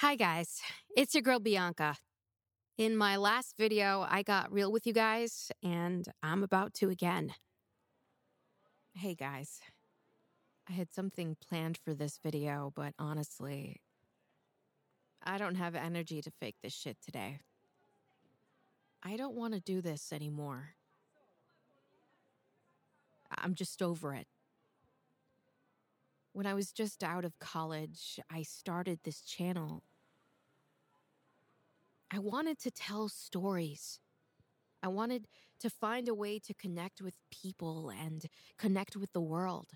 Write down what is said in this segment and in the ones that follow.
Hi, guys. It's your girl Bianca. In my last video, I got real with you guys, and I'm about to again. Hey, guys. I had something planned for this video, but honestly, I don't have energy to fake this shit today. I don't want to do this anymore. I'm just over it. When I was just out of college, I started this channel. I wanted to tell stories. I wanted to find a way to connect with people and connect with the world.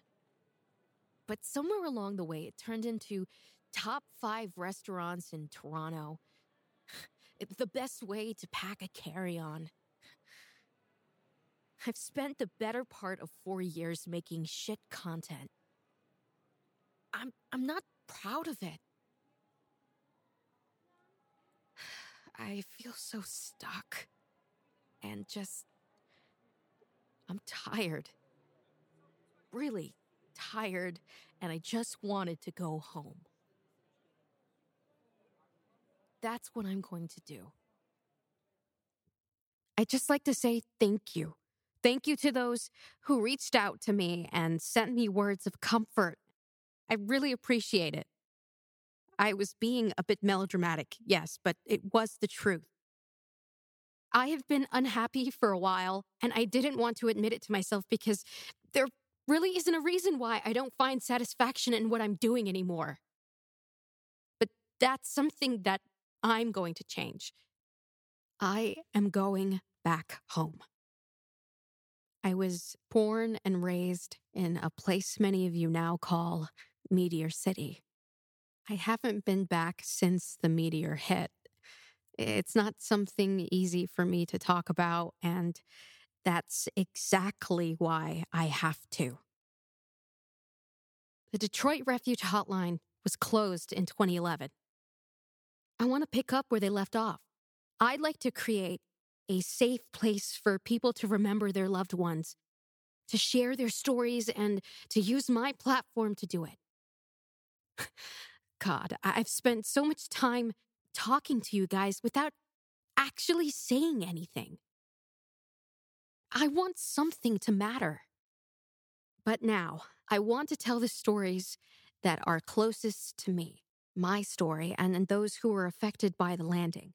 But somewhere along the way, it turned into top five restaurants in Toronto. The best way to pack a carry on. I've spent the better part of four years making shit content. I'm, I'm not proud of it. I feel so stuck and just. I'm tired. Really tired, and I just wanted to go home. That's what I'm going to do. I'd just like to say thank you. Thank you to those who reached out to me and sent me words of comfort. I really appreciate it. I was being a bit melodramatic, yes, but it was the truth. I have been unhappy for a while, and I didn't want to admit it to myself because there really isn't a reason why I don't find satisfaction in what I'm doing anymore. But that's something that I'm going to change. I am going back home. I was born and raised in a place many of you now call Meteor City. I haven't been back since the meteor hit. It's not something easy for me to talk about, and that's exactly why I have to. The Detroit Refuge Hotline was closed in 2011. I want to pick up where they left off. I'd like to create a safe place for people to remember their loved ones, to share their stories, and to use my platform to do it. God, I've spent so much time talking to you guys without actually saying anything. I want something to matter. But now, I want to tell the stories that are closest to me my story and those who were affected by the landing.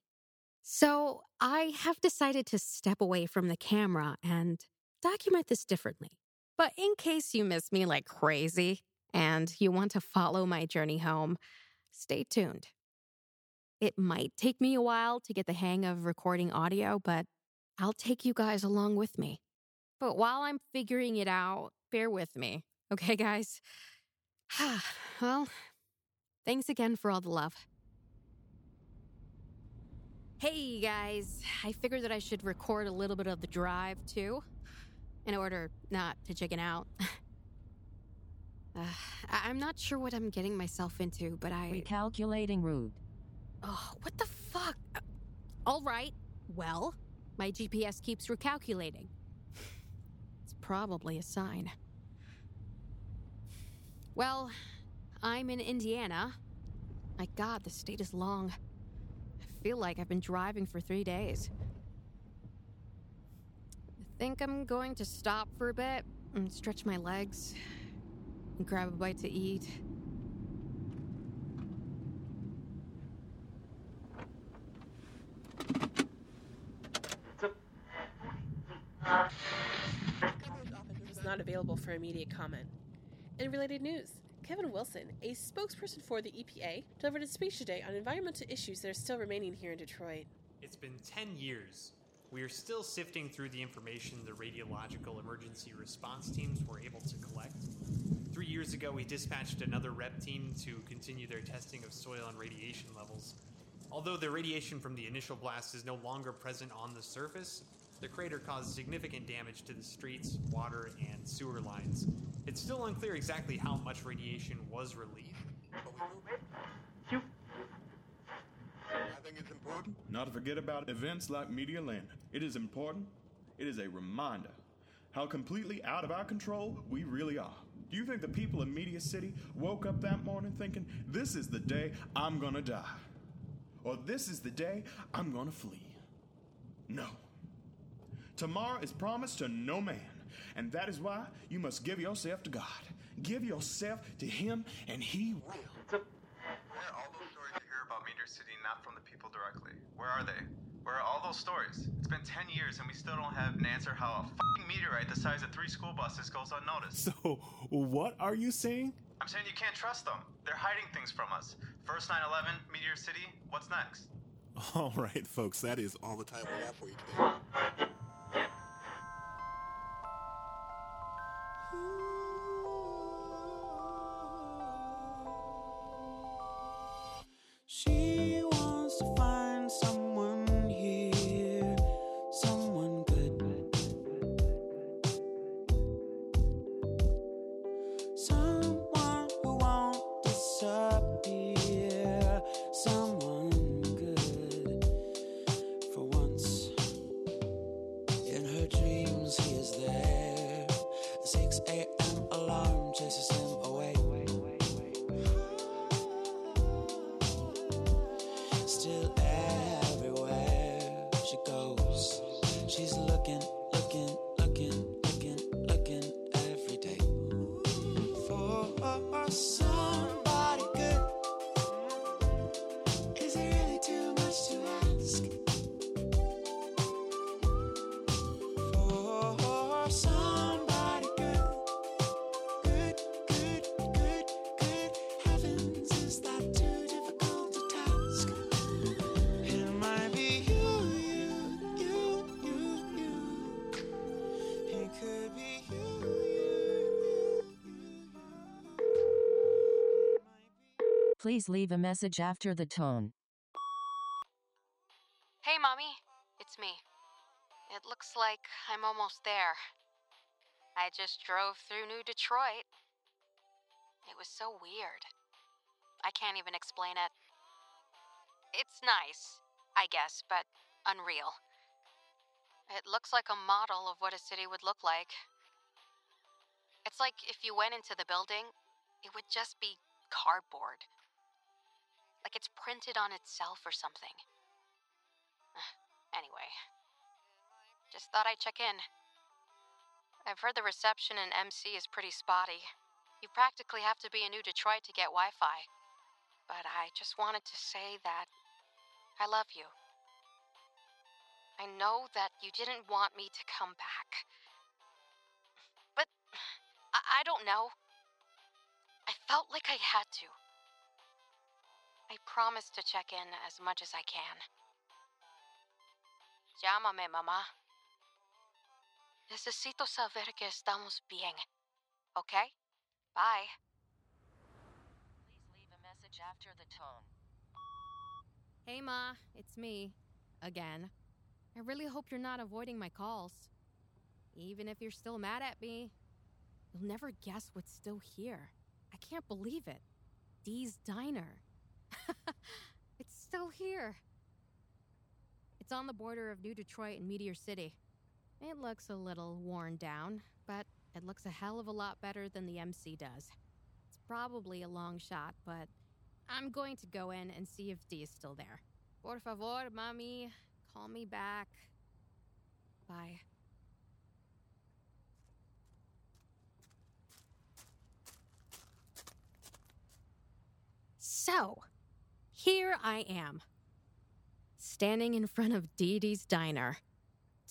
So I have decided to step away from the camera and document this differently. But in case you miss me like crazy and you want to follow my journey home, stay tuned. It might take me a while to get the hang of recording audio, but I'll take you guys along with me. But while I'm figuring it out, bear with me. Okay, guys? well, Thanks again for all the love. Hey guys, I figured that I should record a little bit of the drive too, in order not to chicken out. uh, I- am not sure what I'm getting myself into, but I. Recalculating route. Oh, what the fuck? Uh, all right, well, my GPS keeps recalculating. It's probably a sign. Well, I'm in Indiana. My god, the state is long. I feel like I've been driving for three days. I think I'm going to stop for a bit and stretch my legs and grab a bite to eat. was not available for immediate comment. In related news, Kevin Wilson, a spokesperson for the EPA, delivered a speech today on environmental issues that are still remaining here in Detroit. It's been 10 years. We are still sifting through the information the radiological emergency response teams were able to collect. Three years ago, we dispatched another REP team to continue their testing of soil and radiation levels. Although the radiation from the initial blast is no longer present on the surface, the crater caused significant damage to the streets, water, and sewer lines. It's still unclear exactly how much radiation was released. I think it's important not to forget about events like Meteor Land. It is important. It is a reminder how completely out of our control we really are. Do you think the people of Meteor City woke up that morning thinking, this is the day I'm gonna die? or this is the day I'm gonna flee. No. Tomorrow is promised to no man, and that is why you must give yourself to God. Give yourself to Him, and He will. Where are all those stories you Meteor City not from the people directly? Where are they? Where are all those stories? It's been 10 years and we still don't have an answer how a fucking meteorite the size of three school buses goes unnoticed. So, what are you saying? I'm saying you can't trust them. They're hiding things from us. First 9 11, Meteor City, what's next? All right, folks, that is all the time we have for you today. Please leave a message after the tone. Hey, Mommy. It's me. It looks like I'm almost there. I just drove through New Detroit. It was so weird. I can't even explain it. It's nice, I guess, but unreal. It looks like a model of what a city would look like. It's like if you went into the building, it would just be cardboard. Like it's printed on itself or something. Anyway, just thought I'd check in. I've heard the reception in MC is pretty spotty. You practically have to be in New Detroit to get Wi Fi. But I just wanted to say that I love you. I know that you didn't want me to come back. But I, I don't know. I felt like I had to. I promise to check in as much as I can. Llámame, mamá. Necesito saber que estamos bien. Okay? Bye. Please leave a message after the tone. Hey, Ma. It's me. Again. I really hope you're not avoiding my calls. Even if you're still mad at me, you'll never guess what's still here. I can't believe it. Dee's Diner. it's still here. It's on the border of New Detroit and Meteor City. It looks a little worn down, but it looks a hell of a lot better than the MC does. It's probably a long shot, but I'm going to go in and see if Dee is still there. Por favor, mommy, call me back. Bye. So, here I am, standing in front of Dee Dee's Diner.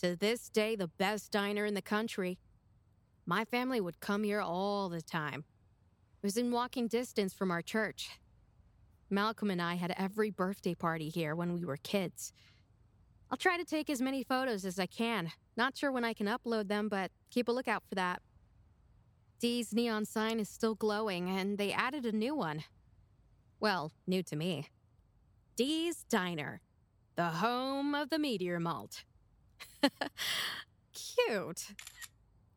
To this day, the best diner in the country. My family would come here all the time. It was in walking distance from our church. Malcolm and I had every birthday party here when we were kids. I'll try to take as many photos as I can. Not sure when I can upload them, but keep a lookout for that. Dee's neon sign is still glowing, and they added a new one. Well, new to me. Dee's Diner, the home of the Meteor Malt. Cute.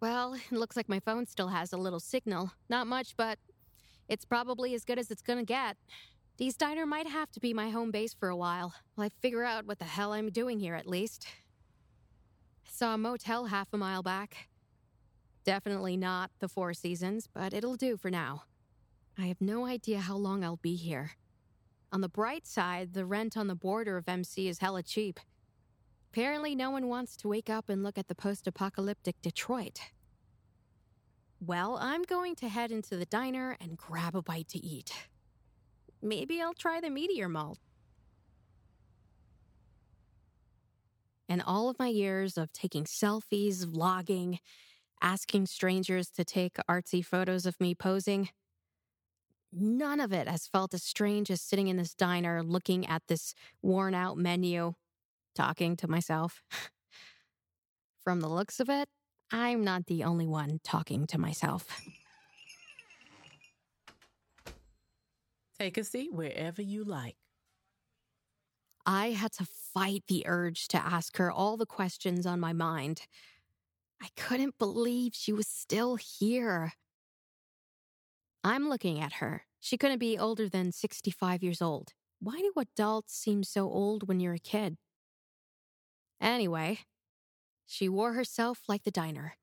Well, it looks like my phone still has a little signal. Not much, but it's probably as good as it's gonna get. Dee's Diner might have to be my home base for a while, while I figure out what the hell I'm doing here at least. I saw a motel half a mile back. Definitely not the Four Seasons, but it'll do for now. I have no idea how long I'll be here. On the bright side, the rent on the border of MC is hella cheap. Apparently, no one wants to wake up and look at the post apocalyptic Detroit. Well, I'm going to head into the diner and grab a bite to eat. Maybe I'll try the meteor malt. In all of my years of taking selfies, vlogging, asking strangers to take artsy photos of me posing, none of it has felt as strange as sitting in this diner looking at this worn out menu, talking to myself. From the looks of it, I'm not the only one talking to myself. Take a seat wherever you like. I had to fight the urge to ask her all the questions on my mind. I couldn't believe she was still here. I'm looking at her. She couldn't be older than 65 years old. Why do adults seem so old when you're a kid? Anyway, she wore herself like the diner.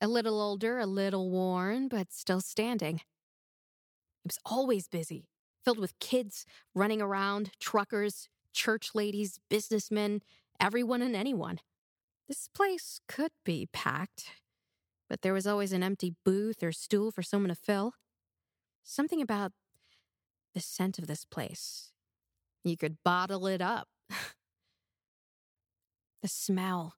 A little older, a little worn, but still standing. It was always busy, filled with kids running around, truckers, church ladies, businessmen, everyone and anyone. This place could be packed, but there was always an empty booth or stool for someone to fill. Something about the scent of this place. You could bottle it up. the smell.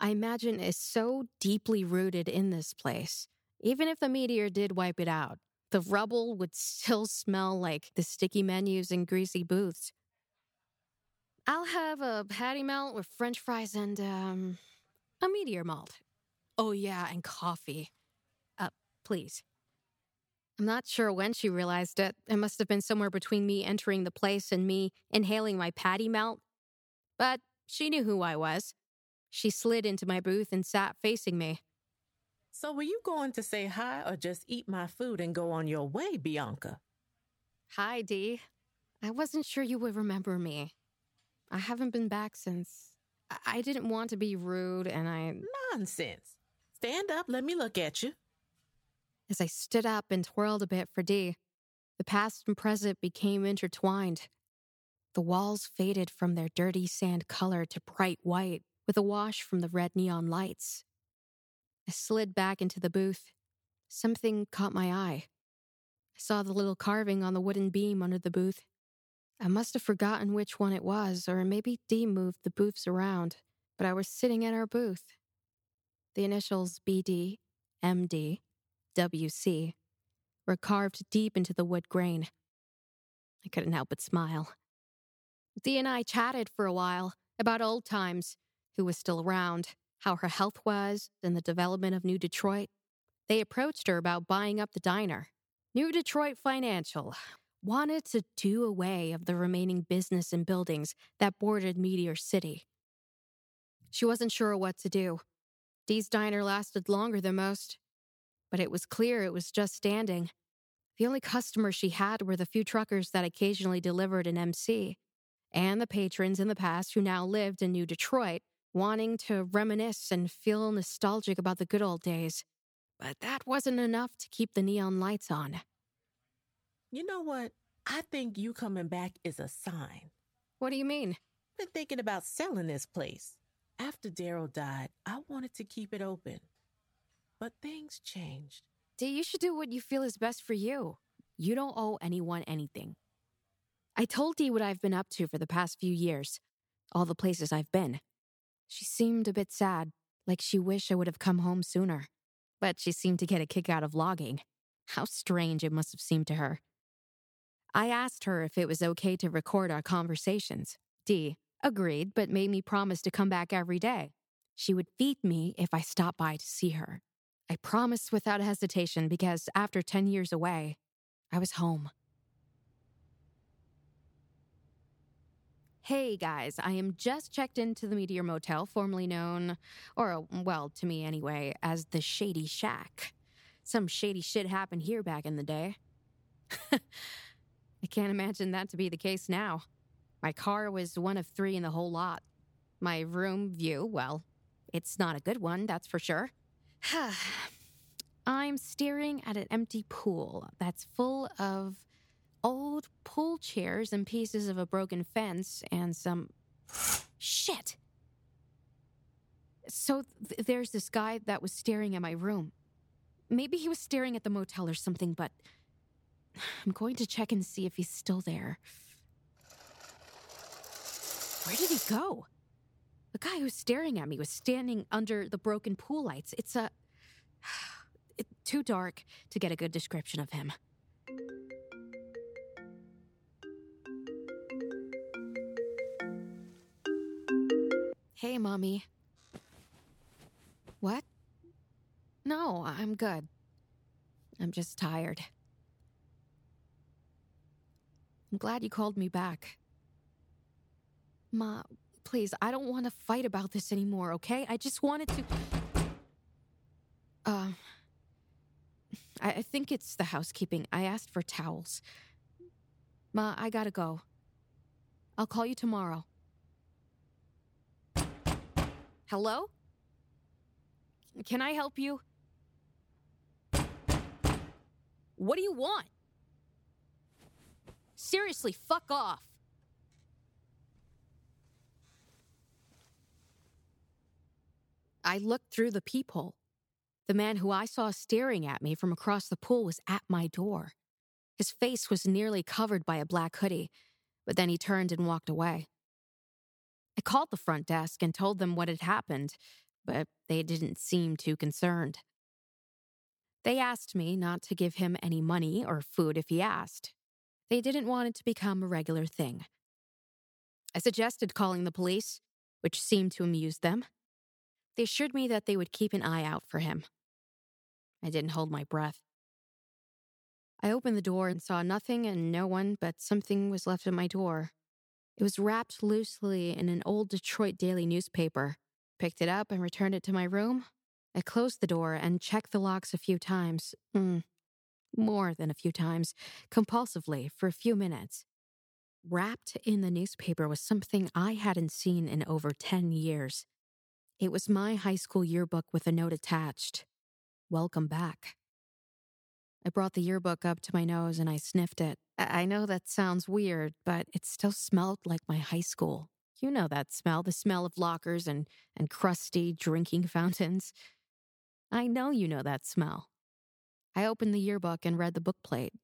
I imagine is so deeply rooted in this place. Even if the meteor did wipe it out, the rubble would still smell like the sticky menus and greasy booths. I'll have a patty melt with french fries and, um, a meteor malt. Oh, yeah, and coffee. Uh, please. I'm not sure when she realized it. It must have been somewhere between me entering the place and me inhaling my patty melt. But she knew who I was. She slid into my booth and sat facing me. So, were you going to say hi or just eat my food and go on your way, Bianca? Hi, Dee. I wasn't sure you would remember me. I haven't been back since. I, I didn't want to be rude, and I. Nonsense. Stand up, let me look at you. As I stood up and twirled a bit for Dee, the past and present became intertwined. The walls faded from their dirty sand color to bright white, with a wash from the red neon lights. I slid back into the booth. Something caught my eye. I saw the little carving on the wooden beam under the booth. I must have forgotten which one it was, or maybe Dee moved the booths around, but I was sitting at our booth. The initials BD, MD, WC were carved deep into the wood grain. I couldn't help but smile. Dee and I chatted for a while about old times, who was still around, how her health was, and the development of New Detroit. They approached her about buying up the diner. New Detroit Financial wanted to do away of the remaining business and buildings that bordered Meteor City. She wasn't sure what to do. Dee's diner lasted longer than most, but it was clear it was just standing. The only customers she had were the few truckers that occasionally delivered an MC, and the patrons in the past who now lived in New Detroit, wanting to reminisce and feel nostalgic about the good old days. But that wasn't enough to keep the neon lights on. You know what? I think you coming back is a sign. What do you mean? I've been thinking about selling this place. After Daryl died, I wanted to keep it open. But things changed. Dee, you should do what you feel is best for you. You don't owe anyone anything. I told Dee what I've been up to for the past few years, all the places I've been. She seemed a bit sad, like she wished I would have come home sooner. But she seemed to get a kick out of vlogging. How strange it must have seemed to her. I asked her if it was okay to record our conversations. Dee agreed, but made me promise to come back every day. She would feed me if I stopped by to see her. I promised without hesitation because after 10 years away, I was home. Hey guys, I am just checked into the Meteor Motel, formerly known, or uh, well, to me anyway, as the Shady Shack. Some shady shit happened here back in the day. I can't imagine that to be the case now. My car was one of three in the whole lot. My room view, well, it's not a good one, that's for sure. I'm staring at an empty pool that's full of old pool chairs and pieces of a broken fence and some. Shit! So th- there's this guy that was staring at my room. Maybe he was staring at the motel or something, but I'm going to check and see if he's still there. Where did he go? The guy who's staring at me was standing under the broken pool lights. It's a. It's too dark to get a good description of him. Hey, Mommy. What? No, I'm good. I'm just tired. I'm glad you called me back. Ma, please, I don't want to fight about this anymore, okay? I just wanted to. Uh, I, I think it's the housekeeping. I asked for towels. Ma, I gotta go. I'll call you tomorrow. Hello? Can I help you? What do you want? Seriously, fuck off. I looked through the peephole. The man who I saw staring at me from across the pool was at my door. His face was nearly covered by a black hoodie, but then he turned and walked away. I called the front desk and told them what had happened, but they didn't seem too concerned. They asked me not to give him any money or food if he asked. They didn't want it to become a regular thing. I suggested calling the police, which seemed to amuse them. They assured me that they would keep an eye out for him. I didn't hold my breath. I opened the door and saw nothing and no one, but something was left at my door. It was wrapped loosely in an old Detroit daily newspaper. Picked it up and returned it to my room. I closed the door and checked the locks a few times. Mm, more than a few times, compulsively for a few minutes. Wrapped in the newspaper was something I hadn't seen in over 10 years. It was my high school yearbook with a note attached Welcome back. I brought the yearbook up to my nose and I sniffed it. I know that sounds weird, but it still smelled like my high school. You know that smell, the smell of lockers and, and crusty drinking fountains. I know you know that smell. I opened the yearbook and read the book plate.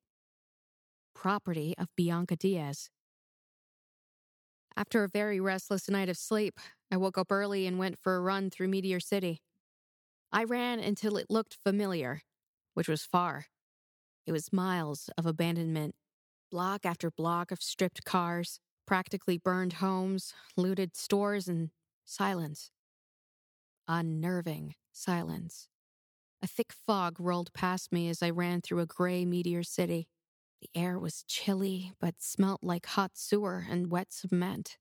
Property of Bianca Diaz. After a very restless night of sleep, I woke up early and went for a run through Meteor City. I ran until it looked familiar, which was far. It was miles of abandonment, block after block of stripped cars, practically burned homes, looted stores, and silence. Unnerving silence. A thick fog rolled past me as I ran through a gray meteor city. The air was chilly, but smelt like hot sewer and wet cement.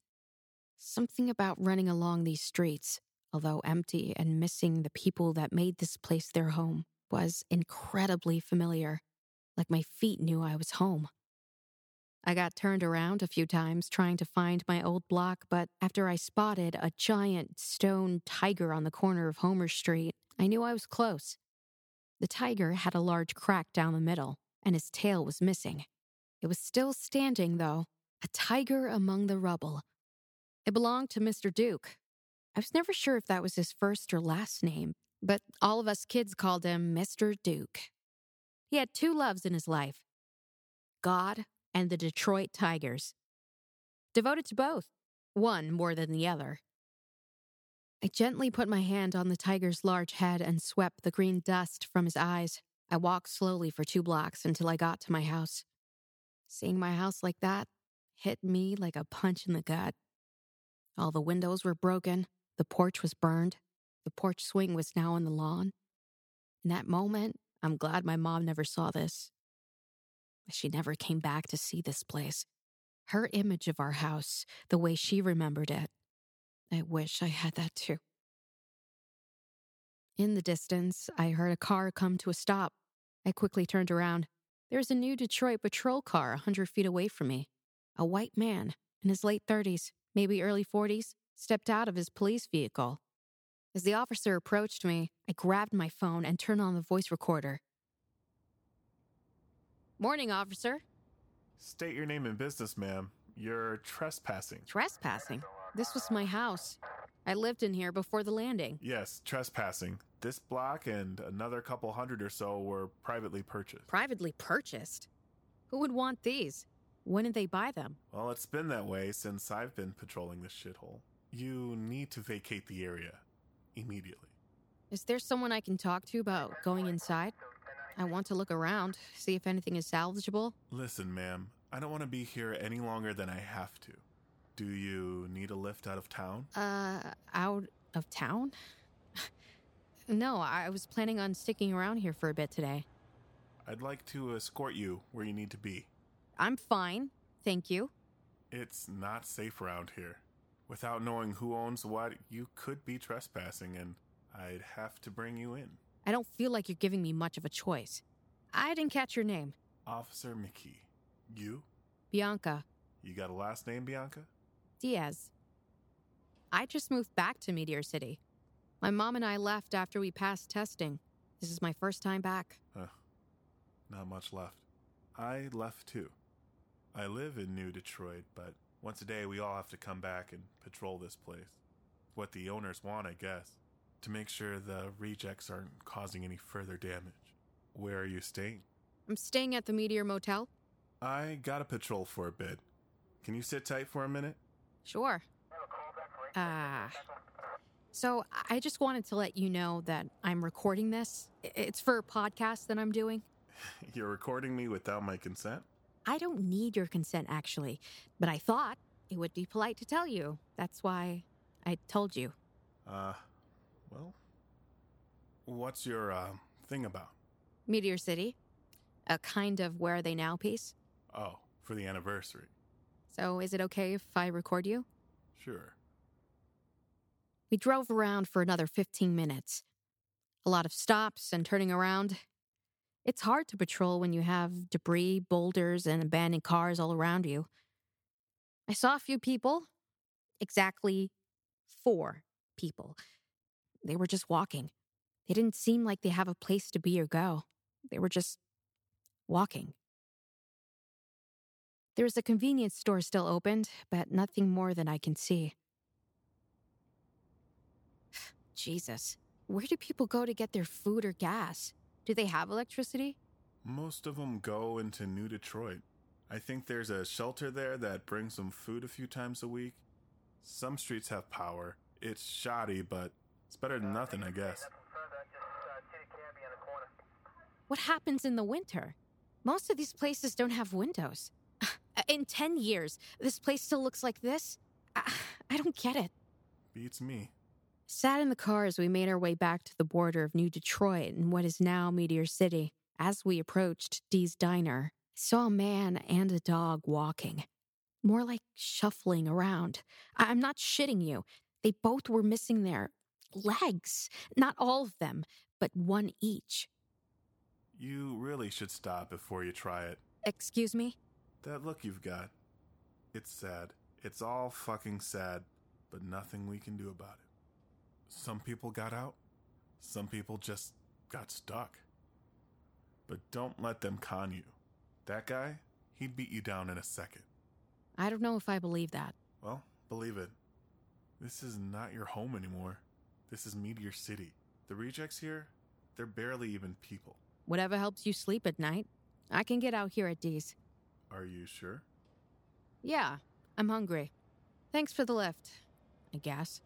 Something about running along these streets, although empty and missing the people that made this place their home, was incredibly familiar, like my feet knew I was home. I got turned around a few times trying to find my old block, but after I spotted a giant stone tiger on the corner of Homer Street, I knew I was close. The tiger had a large crack down the middle, and his tail was missing. It was still standing, though, a tiger among the rubble. It belonged to Mr. Duke. I was never sure if that was his first or last name, but all of us kids called him Mr. Duke. He had two loves in his life God and the Detroit Tigers. Devoted to both, one more than the other. I gently put my hand on the tiger's large head and swept the green dust from his eyes. I walked slowly for two blocks until I got to my house. Seeing my house like that hit me like a punch in the gut. All the windows were broken, the porch was burned, the porch swing was now on the lawn. In that moment, I'm glad my mom never saw this. She never came back to see this place. Her image of our house, the way she remembered it. I wish I had that too. In the distance, I heard a car come to a stop. I quickly turned around. There was a new Detroit patrol car a hundred feet away from me. A white man, in his late 30s, maybe early 40s, stepped out of his police vehicle. As the officer approached me, I grabbed my phone and turned on the voice recorder. Morning, officer. State your name and business, ma'am. You're trespassing. Trespassing? This was my house. I lived in here before the landing. Yes, trespassing. This block and another couple hundred or so were privately purchased. Privately purchased? Who would want these? When did they buy them? Well, it's been that way since I've been patrolling this shithole. You need to vacate the area immediately. Is there someone I can talk to about going inside? I want to look around, see if anything is salvageable. Listen, ma'am, I don't want to be here any longer than I have to. Do you need a lift out of town? Uh, out of town? No, I was planning on sticking around here for a bit today. I'd like to escort you where you need to be. I'm fine, thank you. It's not safe around here. Without knowing who owns what, you could be trespassing, and I'd have to bring you in. I don't feel like you're giving me much of a choice. I didn't catch your name. Officer McKee. You? Bianca. You got a last name, Bianca? Diaz. I just moved back to Meteor City. My mom and I left after we passed testing. This is my first time back. Huh. Not much left. I left too. I live in New Detroit, but once a day we all have to come back and patrol this place. What the owners want, I guess. To make sure the rejects aren't causing any further damage. Where are you staying? I'm staying at the Meteor Motel. I gotta patrol for a bit. Can you sit tight for a minute? Sure. Ah. So I just wanted to let you know that I'm recording this. It's for a podcast that I'm doing. You're recording me without my consent? I don't need your consent, actually, but I thought it would be polite to tell you. That's why I told you. Uh, well, what's your, uh, thing about? Meteor City, a kind of where are they now piece. Oh, for the anniversary. So is it okay if I record you? Sure. We drove around for another 15 minutes. A lot of stops and turning around. It's hard to patrol when you have debris, boulders, and abandoned cars all around you. I saw a few people. Exactly four people. They were just walking. They didn't seem like they have a place to be or go. They were just walking. There is a convenience store still opened, but nothing more than I can see. Jesus. Where do people go to get their food or gas? Do they have electricity? Most of them go into New Detroit. I think there's a shelter there that brings them food a few times a week. Some streets have power. It's shoddy, but it's better than nothing, I guess. What happens in the winter? Most of these places don't have windows. Uh, in 10 years, this place still looks like this? I, I don't get it. Beats me. Sat in the car as we made our way back to the border of New Detroit and what is now Meteor City. As we approached Dee's Diner, I saw a man and a dog walking. More like shuffling around. I- I'm not shitting you. They both were missing their legs. Not all of them, but one each. You really should stop before you try it. Excuse me? That look you've got. It's sad. It's all fucking sad, but nothing we can do about it. Some people got out, some people just got stuck. But don't let them con you. That guy, he'd beat you down in a second. I don't know if I believe that. Well, believe it. This is not your home anymore. This is Meteor City. The rejects here, they're barely even people. Whatever helps you sleep at night. I can get out here at Dee's. Are you sure? Yeah, I'm hungry. Thanks for the lift, I guess.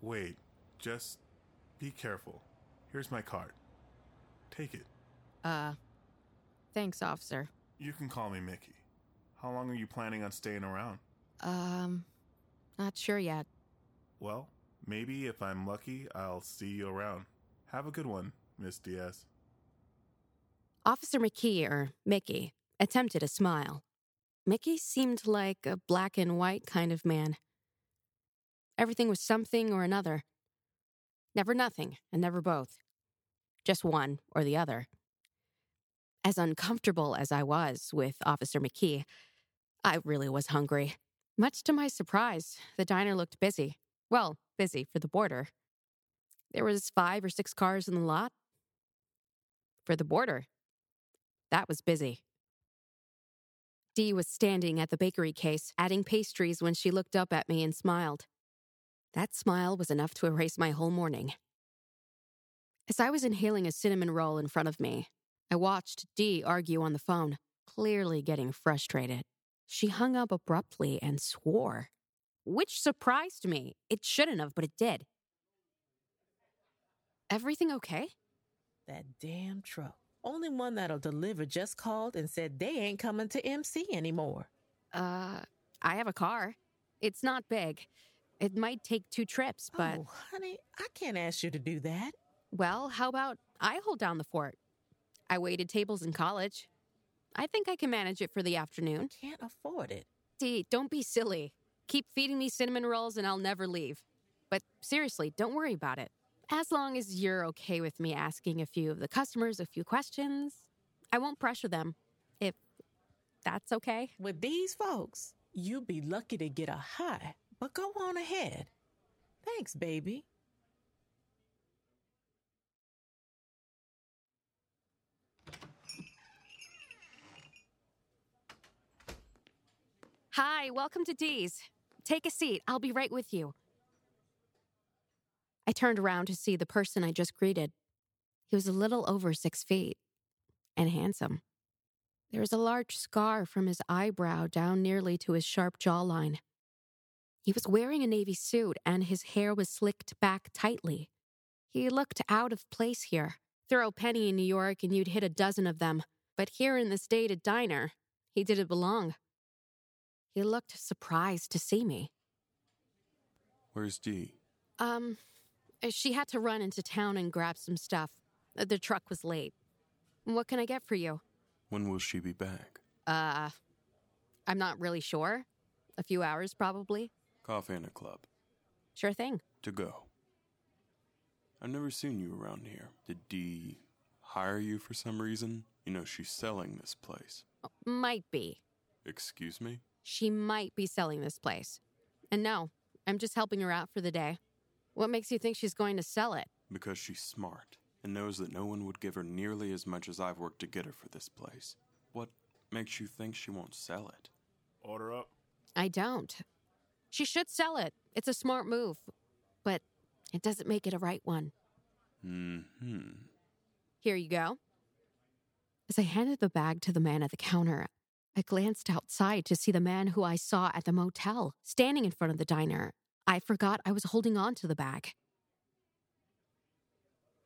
Wait, just be careful. Here's my card. Take it. Uh, thanks, officer. You can call me Mickey. How long are you planning on staying around? Um, not sure yet. Well, maybe if I'm lucky, I'll see you around. Have a good one, Miss Diaz. Officer McKee, or Mickey, attempted a smile. Mickey seemed like a black and white kind of man. Everything was something or another. Never nothing, and never both. Just one or the other. As uncomfortable as I was with Officer McKee, I really was hungry. Much to my surprise, the diner looked busy. Well, busy for the border. There was five or six cars in the lot. For the border, that was busy. Dee was standing at the bakery case, adding pastries when she looked up at me and smiled. That smile was enough to erase my whole morning. As I was inhaling a cinnamon roll in front of me, I watched Dee argue on the phone, clearly getting frustrated. She hung up abruptly and swore, which surprised me. It shouldn't have, but it did. Everything okay? That damn truck. Only one that'll deliver just called and said they ain't coming to MC anymore. Uh, I have a car. It's not big. It might take two trips, but. Oh, honey, I can't ask you to do that. Well, how about I hold down the fort? I waited tables in college. I think I can manage it for the afternoon. Can't afford it. Dee, don't be silly. Keep feeding me cinnamon rolls and I'll never leave. But seriously, don't worry about it. As long as you're okay with me asking a few of the customers a few questions, I won't pressure them. If that's okay. With these folks, you'd be lucky to get a high, but go on ahead. Thanks, baby. Hi, welcome to Dee's. Take a seat. I'll be right with you. I turned around to see the person I just greeted. He was a little over six feet and handsome. There was a large scar from his eyebrow down nearly to his sharp jawline. He was wearing a navy suit and his hair was slicked back tightly. He looked out of place here. Throw a penny in New York and you'd hit a dozen of them. But here in this dated diner, he didn't belong. He looked surprised to see me. Where's Dee? Um, she had to run into town and grab some stuff. The truck was late. What can I get for you? When will she be back? Uh, I'm not really sure. A few hours, probably. Coffee in a club. Sure thing. To go. I've never seen you around here. Did Dee hire you for some reason? You know, she's selling this place. Uh, might be. Excuse me? She might be selling this place. And no, I'm just helping her out for the day. What makes you think she's going to sell it? Because she's smart and knows that no one would give her nearly as much as I've worked to get her for this place. What makes you think she won't sell it? Order up. I don't. She should sell it. It's a smart move. But it doesn't make it a right one. Hmm. Here you go. As I handed the bag to the man at the counter, I glanced outside to see the man who I saw at the motel standing in front of the diner. I forgot I was holding on to the bag.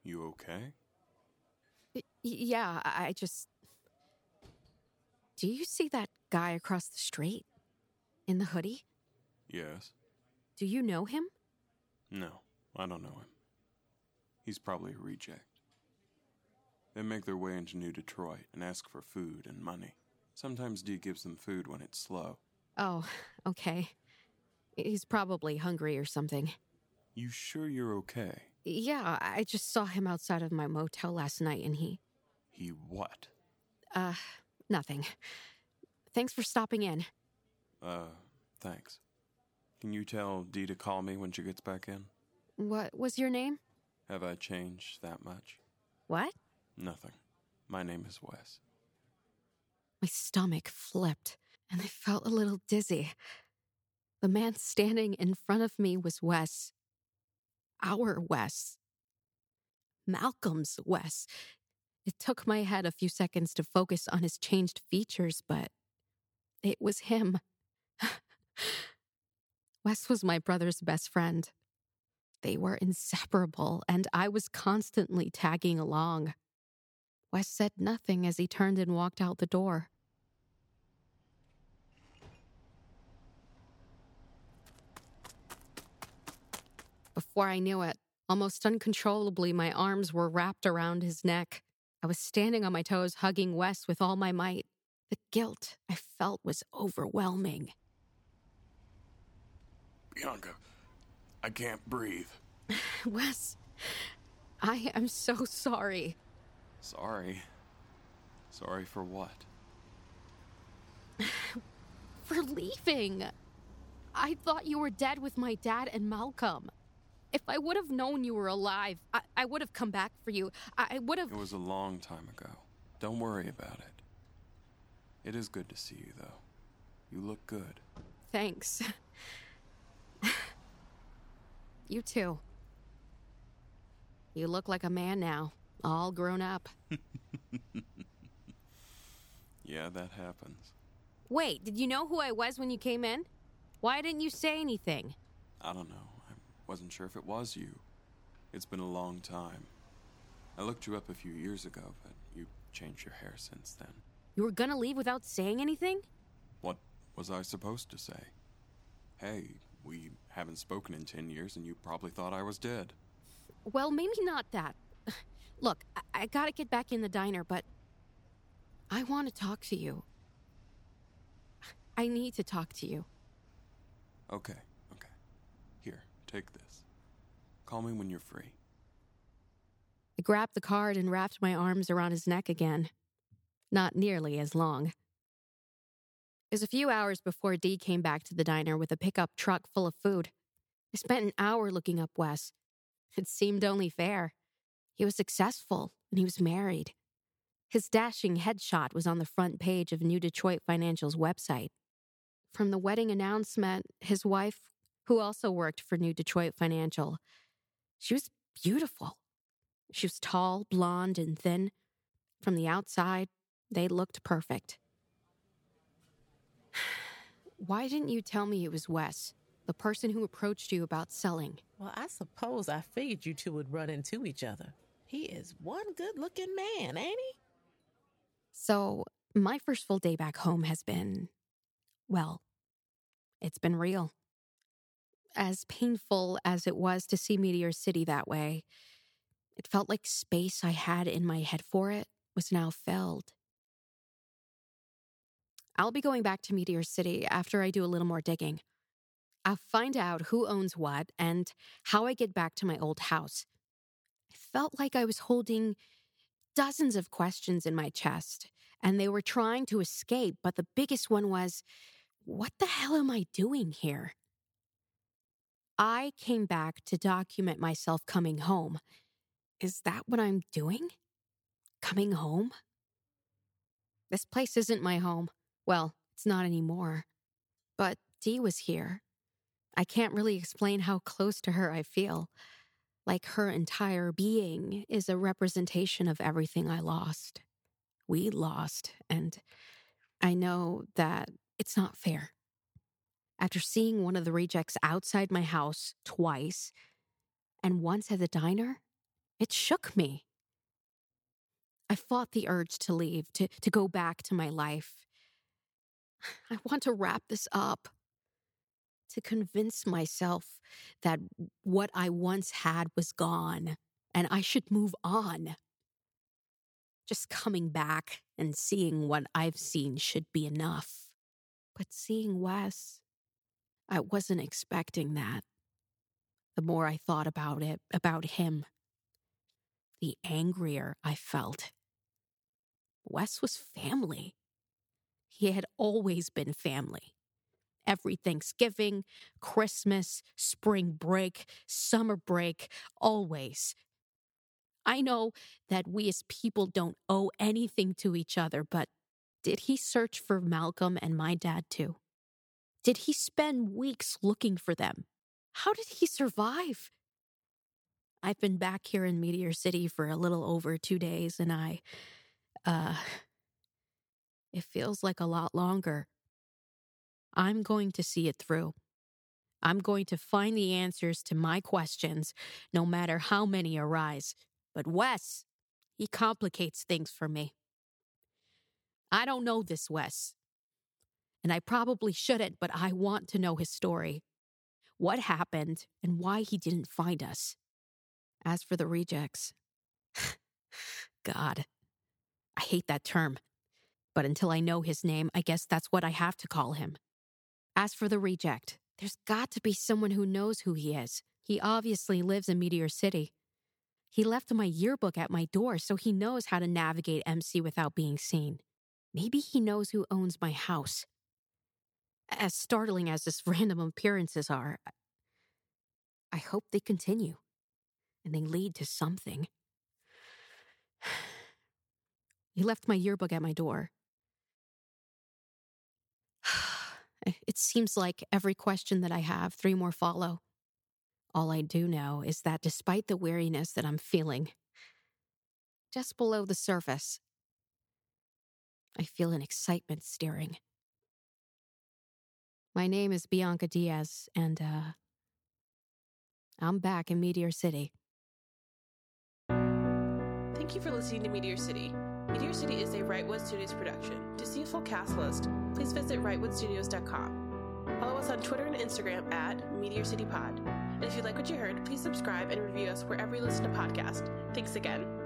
You okay? Yeah, I I just. Do you see that guy across the street? In the hoodie? Yes. Do you know him? No, I don't know him. He's probably a reject. They make their way into New Detroit and ask for food and money. Sometimes Dee gives them food when it's slow. Oh, okay. He's probably hungry or something. You sure you're okay? Yeah, I just saw him outside of my motel last night and he. He what? Uh, nothing. Thanks for stopping in. Uh, thanks. Can you tell Dee to call me when she gets back in? What was your name? Have I changed that much? What? Nothing. My name is Wes. My stomach flipped and I felt a little dizzy. The man standing in front of me was Wes. Our Wes. Malcolm's Wes. It took my head a few seconds to focus on his changed features, but it was him. Wes was my brother's best friend. They were inseparable, and I was constantly tagging along. Wes said nothing as he turned and walked out the door. Before I knew it, almost uncontrollably, my arms were wrapped around his neck. I was standing on my toes, hugging Wes with all my might. The guilt I felt was overwhelming. Bianca, I can't breathe. Wes, I am so sorry. Sorry. Sorry for what? For leaving. I thought you were dead with my dad and Malcolm. If I would have known you were alive, I, I would have come back for you. I, I would have. It was a long time ago. Don't worry about it. It is good to see you, though. You look good. Thanks. you too. You look like a man now, all grown up. Yeah, that happens. Wait, did you know who I was when you came in? Why didn't you say anything? I don't know. I wasn't sure if it was you. It's been a long time. I looked you up a few years ago, but you changed your hair since then. You were gonna leave without saying anything? What was I supposed to say? Hey, we haven't spoken in ten years, and you probably thought I was dead. Well, maybe not that. Look, I, I gotta get back in the diner, but I want to talk to you. I need to talk to you. Okay, okay. Here, take this. Call me when you're free. I grabbed the card and wrapped my arms around his neck again. Not nearly as long. It was a few hours before Dee came back to the diner with a pickup truck full of food. I spent an hour looking up Wes. It seemed only fair. He was successful and he was married. His dashing headshot was on the front page of New Detroit Financial's website. From the wedding announcement, his wife, who also worked for New Detroit Financial, she was beautiful. She was tall, blonde, and thin. From the outside, they looked perfect. Why didn't you tell me it was Wes, the person who approached you about selling? Well, I suppose I figured you two would run into each other. He is one good looking man, ain't he? So, my first full day back home has been, well, it's been real. As painful as it was to see Meteor City that way, it felt like space I had in my head for it was now filled. I'll be going back to Meteor City after I do a little more digging. I'll find out who owns what and how I get back to my old house. I felt like I was holding dozens of questions in my chest, and they were trying to escape, but the biggest one was what the hell am I doing here? I came back to document myself coming home. Is that what I'm doing? Coming home? This place isn't my home. Well, it's not anymore. But Dee was here. I can't really explain how close to her I feel. Like her entire being is a representation of everything I lost. We lost, and I know that it's not fair. After seeing one of the rejects outside my house twice and once at the diner, it shook me. I fought the urge to leave, to, to go back to my life. I want to wrap this up, to convince myself that what I once had was gone and I should move on. Just coming back and seeing what I've seen should be enough. But seeing Wes, I wasn't expecting that. The more I thought about it, about him, the angrier I felt. Wes was family. He had always been family. Every Thanksgiving, Christmas, spring break, summer break, always. I know that we as people don't owe anything to each other, but did he search for Malcolm and my dad too? Did he spend weeks looking for them? How did he survive? I've been back here in Meteor City for a little over two days, and I, uh, it feels like a lot longer. I'm going to see it through. I'm going to find the answers to my questions, no matter how many arise. But Wes, he complicates things for me. I don't know this Wes. And I probably shouldn't, but I want to know his story. What happened and why he didn't find us. As for the rejects, God, I hate that term. But until I know his name, I guess that's what I have to call him. As for the reject, there's got to be someone who knows who he is. He obviously lives in Meteor City. He left my yearbook at my door, so he knows how to navigate MC without being seen. Maybe he knows who owns my house. As startling as his random appearances are, I hope they continue and they lead to something. He left my yearbook at my door. It seems like every question that I have, three more follow. All I do know is that despite the weariness that I'm feeling, just below the surface, I feel an excitement stirring. My name is Bianca Diaz, and uh, I'm back in Meteor City. Thank you for listening to Meteor City. Meteor City is a Rightwood Studios production. To see a full cast list, please visit rightwoodstudios.com. Follow us on Twitter and Instagram at Meteor City Pod. And if you like what you heard, please subscribe and review us wherever you listen to podcasts. Thanks again.